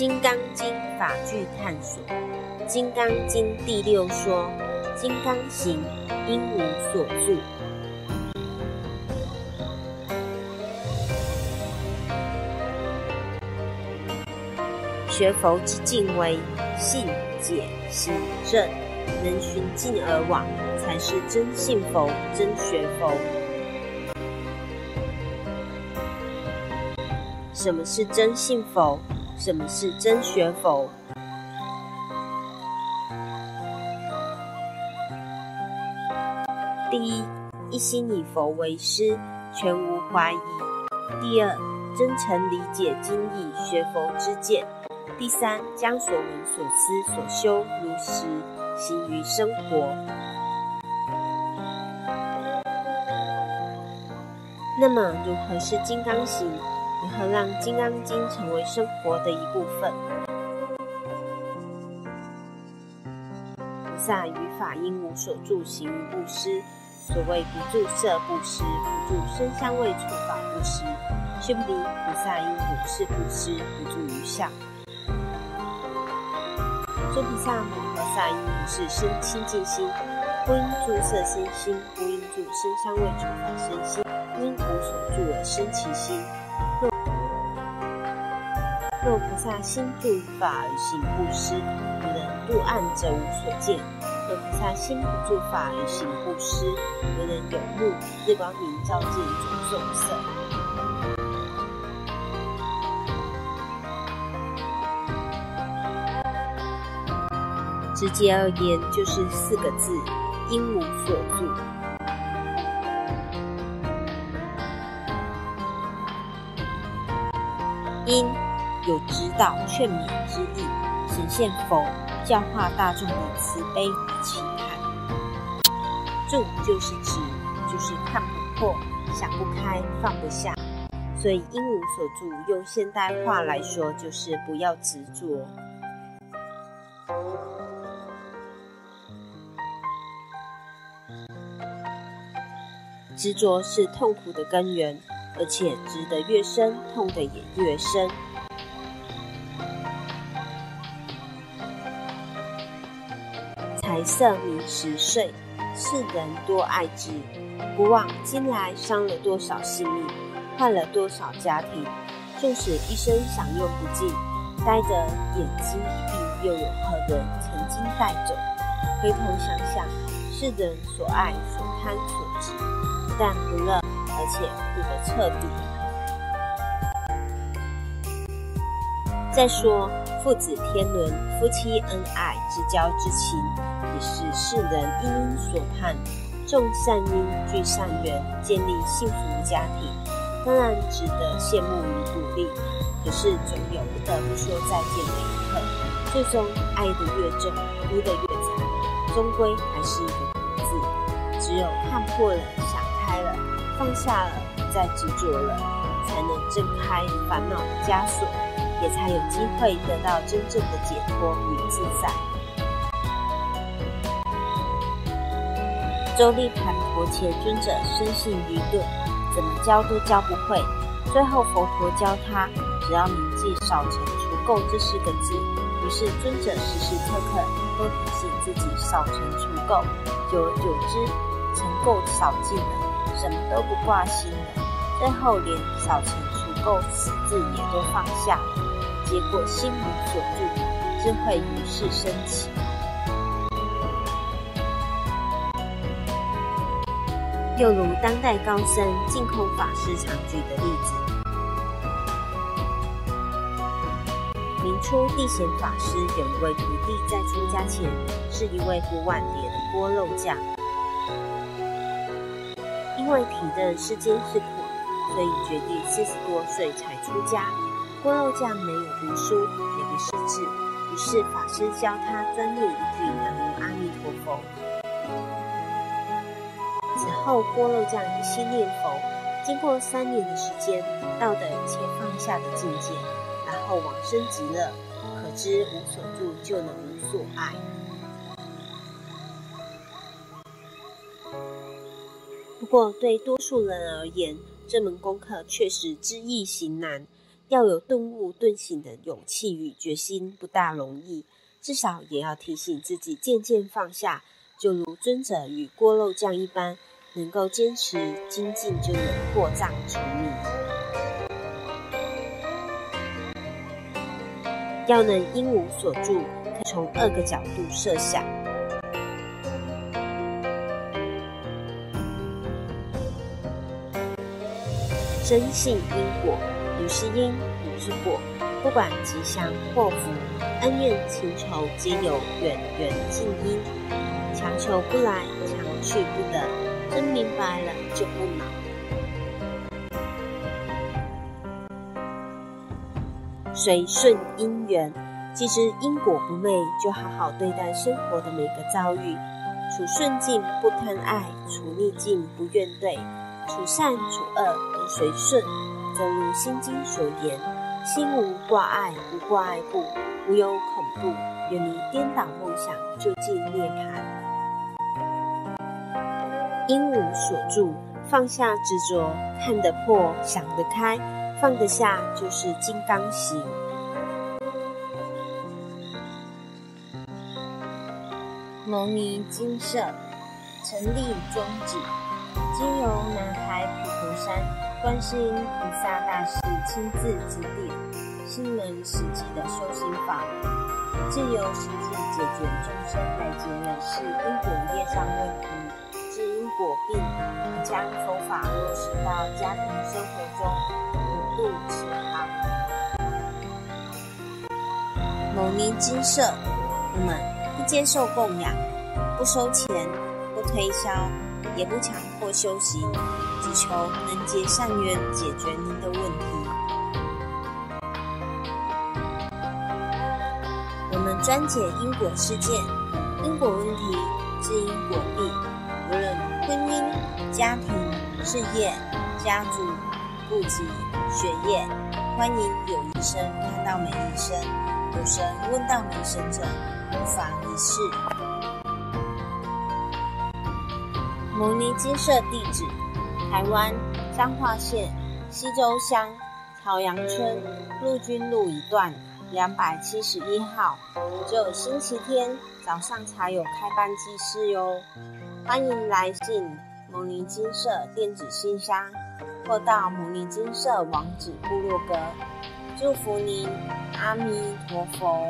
金刚经》法句探索，《金刚经》第六说：金刚行，应无所住。学佛之境为信解行正，能循境而往，才是真信佛、真学佛。什么是真信佛？什么是真学佛？第一，一心以佛为师，全无怀疑；第二，真诚理解经义，学佛之见；第三，将所闻所思所修如实行于生活。那么，如何是金刚行？如何让《金刚经》成为生活的一部分？菩萨于法应无所住，行于布施。所谓不住色布施，不住声香味触法布施。须菩提，菩萨应如是布施，不住于相。诸菩萨摩诃萨应如是生清净心，不应住色生心，不应住声香味触法生心，应无所住而生其心。若菩萨心住法而行布施，有人度暗则无所见；若菩萨心不住法而行布施，有人有目，日光明照见种种色。直接而言，就是四个字：因无所住。因。有指导劝勉之意，显现佛教化大众的慈悲与期盼。住就是执，就是看不破、想不开、放不下。所以应无所住，用现代话来说，就是不要执着。执着是痛苦的根源，而且执得越深，痛的也越深。财色名食睡，世人多爱之。古往今来，伤了多少性命，坏了多少家庭。纵使一生享用不尽，待得眼睛一闭，又有何人曾经带走？回头想想，世人所爱、所贪、所执，不但不乐，而且不得彻底。再说父子天伦、夫妻恩爱之交之情。是世人因因所盼，种善因聚善缘，建立幸福家庭，当然值得羡慕与鼓励。可是总有不得不说再见的一刻，最终爱的越重，哭的越惨，终归还是一个字。只有看破了，想开了，放下了，不再执着了，才能挣开烦恼的枷锁，也才有机会得到真正的解脱与自在。周立盘陀前尊者深信愚钝，怎么教都教不会。最后佛陀教他，只要铭记“少成除垢”这四个字。于是尊者时时刻刻都提醒自己少成除垢。久而久之，成垢少尽了，什么都不挂心了。最后连“少成除垢”四字也都放下了。结果心无所住，智慧于是升起。又如当代高僧净空法师常举的例子，明初地显法师有一位徒弟在出家前是一位不碗碟的锅肉匠，因为体认世间是苦，所以决定四十多岁才出家。锅肉匠没有读书，也不识字，于是法师教他专念一句南无阿弥陀佛。此后锅肉匠一心念佛，经过三年的时间，到的一切放下的境界，然后往生极乐。可知无所住就能无所爱。不过对多数人而言，这门功课确实知易行难。要有顿悟顿醒的勇气与决心，不大容易。至少也要提醒自己，渐渐放下，就如尊者与锅肉酱一般，能够坚持精进，就能破障除迷。要能因无所住，可从二个角度设想。真信因果，是因，汝是果。不管吉祥祸福，恩怨情仇，皆有远缘近因。强求不来，强去不得。真明白了，就不恼。随顺因缘，既知因果不昧，就好好对待生活的每个遭遇。处顺境不贪爱，处逆境不怨怼。处善处恶都随顺，正如《心经》所言：“心无挂碍，无挂碍故，无有恐怖，远离颠倒梦想，就近涅槃。”因无所住，放下执着，看得破，想得开，放得下，就是金刚行。牟尼金舍成立宗旨。经由南海普陀山观世音菩萨大士亲自指点，心门实际的修行法，借由实际解决众生来结人世因果业障问题，治因果病，将佛法落实到家庭生活中，普度慈航。牟尼金舍，我们不接受供养，不收钱，不推销。也不强迫修行，求能结善缘，解决您的问题。我们专解因果事件、因果问题、治因果病，无论婚姻、家庭、事业、家族、户籍、学业，欢迎有医生看到没医生，有神问到没神者，无妨一试。牟尼金舍地址：台湾彰化县西周乡朝阳村陆军路一段两百七十一号。只有星期天早上才有开班祭事哟。欢迎来信牟尼金色电子信箱，或到牟尼金色网址部落格。祝福您，阿弥陀佛。